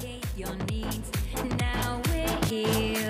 navigate your needs. Now we're here.